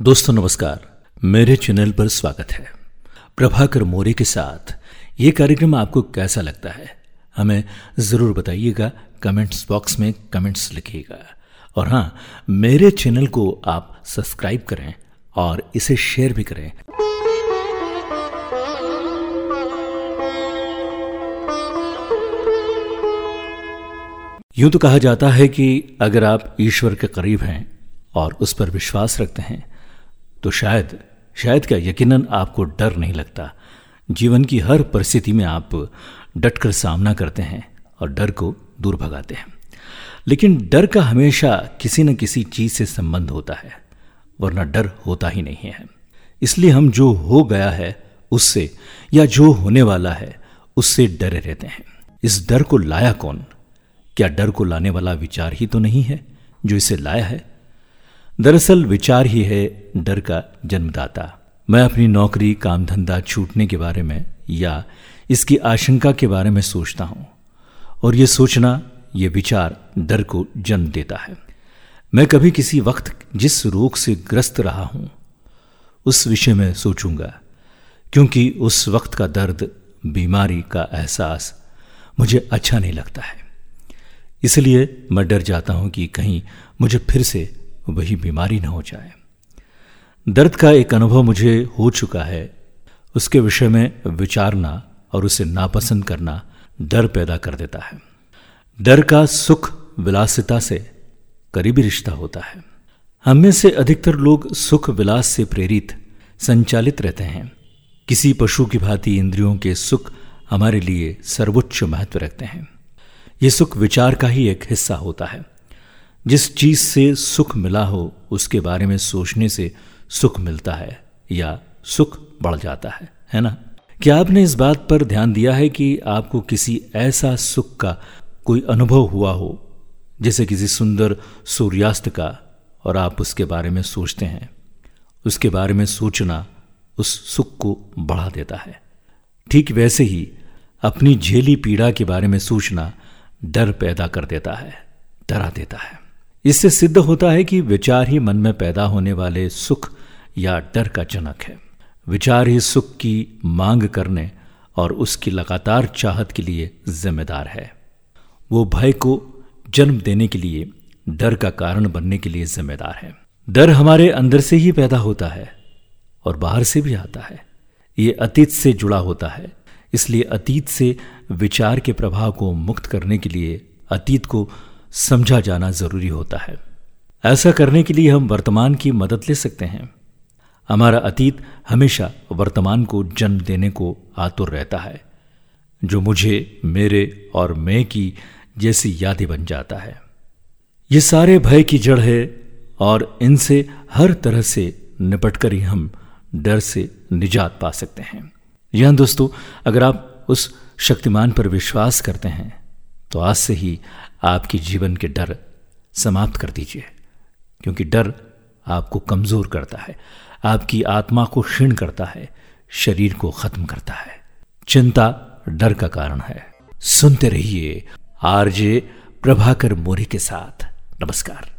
दोस्तों, नमस्कार। मेरे चैनल पर स्वागत है। प्रभाकर मोरे के साथ ये कार्यक्रम आपको कैसा लगता है, हमें ज़रूर बताइएगा। कमेंट्स बॉक्स में कमेंट्स लिखिएगा। और हाँ मेरे चैनल को आप सब्सक्राइब करें और इसे शेयर भी करें। यूँ तो कहा जाता है कि अगर आप ईश्वर के करीब हैं और उस पर विश्वास रखते हैं तो शायद शायद क्या यकीनन आपको डर नहीं लगता? जीवन की हर परिस्थिति में आप डटकर सामना करते हैं और डर को दूर भगाते हैं। लेकिन डर का हमेशा किसी न किसी चीज़ से संबंध होता है, वरना डर होता ही नहीं है। इसलिए हम जो हो गया है, उससे या जो होने वाला है, उससे डरे रहते हैं। इस डर को लाया कौन? क्या डर को लाने वाला विचार ही तो नहीं है, जो इसे लाया है? दरअसल विचार ही है डर का जन्मदाता। मैं अपनी नौकरी काम धंधा छूटने के बारे में या इसकी आशंका के बारे में सोचता हूँ और यह सोचना यह विचार डर को जन्म देता है। मैं कभी किसी वक्त जिस रोग से ग्रस्त रहा हूँ, उस विषय में सोचूँगा, क्योंकि उस वक्त का दर्द, बीमारी का एहसास मुझे अच्छा नहीं लगता है। इसलिए मैं डर जाता हूँ कि कहीं मुझे फिर से वही बीमारी न हो जाए। दर्द का एक अनुभव मुझे हो चुका है। उसके विषय में विचारना और उसे नापसंद करना डर पैदा कर देता है। डर का सुख विलासिता से करीबी रिश्ता होता है। हम में से अधिकतर लोग सुख विलास से प्रेरित, संचालित रहते हैं। किसी पशु की भांति इंद्रियों के सुख हमारे लिए सर्वोच्च महत्व रखते हैं। ये सुख विचार का ही एक हिस्सा होता है। जिस चीज़ से सुख मिला हो, उसके बारे में सोचने से सुख मिलता है या सुख बढ़ जाता है है ना? क्या आपने इस बात पर ध्यान दिया है कि आपको किसी ऐसा सुख का कोई अनुभव हुआ हो, जैसे किसी सुंदर सूर्यास्त का, और आप उसके बारे में सोचते हैं? उसके बारे में सोचना उस सुख को बढ़ा देता है। ठीक वैसे ही अपनी झेली पीड़ा के बारे में सोचना डर पैदा कर देता है, डरा देता है। इससे सिद्ध होता है कि विचार ही मन में पैदा होने वाले सुख या डर का जनक है। विचार ही सुख की मांग करने और उसकी लगातार चाहत के लिए जिम्मेदार है। वो भय को जन्म देने के लिए, डर का कारण बनने के लिए जिम्मेदार है। डर हमारे अंदर से ही पैदा होता है और बाहर से भी आता है। ये अतीत से जुड़ा होता है, इसलिए अतीत से विचार के प्रभाव को मुक्त करने के लिए, अतीत को समझा जाना ज़रूरी होता है। ऐसा करने के लिए हम वर्तमान की मदद ले सकते हैं। हमारा अतीत हमेशा वर्तमान को जन्म देने को आतुर रहता है, जो मुझे, मेरे और मैं की जैसी यादें बन जाता है। ये सारे भय की जड़ है और इनसे हर तरह से निपटकर ही हम डर से निजात पा सकते हैं। यहाँ दोस्तों, अगर आप उस शक्तिमान पर विश्वास करते हैं तो आज से ही आपके जीवन के डर समाप्त कर दीजिए, क्योंकि डर आपको कमज़ोर करता है, आपकी आत्मा को क्षीण करता है, शरीर को खत्म करता है। चिंता डर का कारण है। सुनते रहिए आरजे प्रभाकर मोरी के साथ। नमस्कार।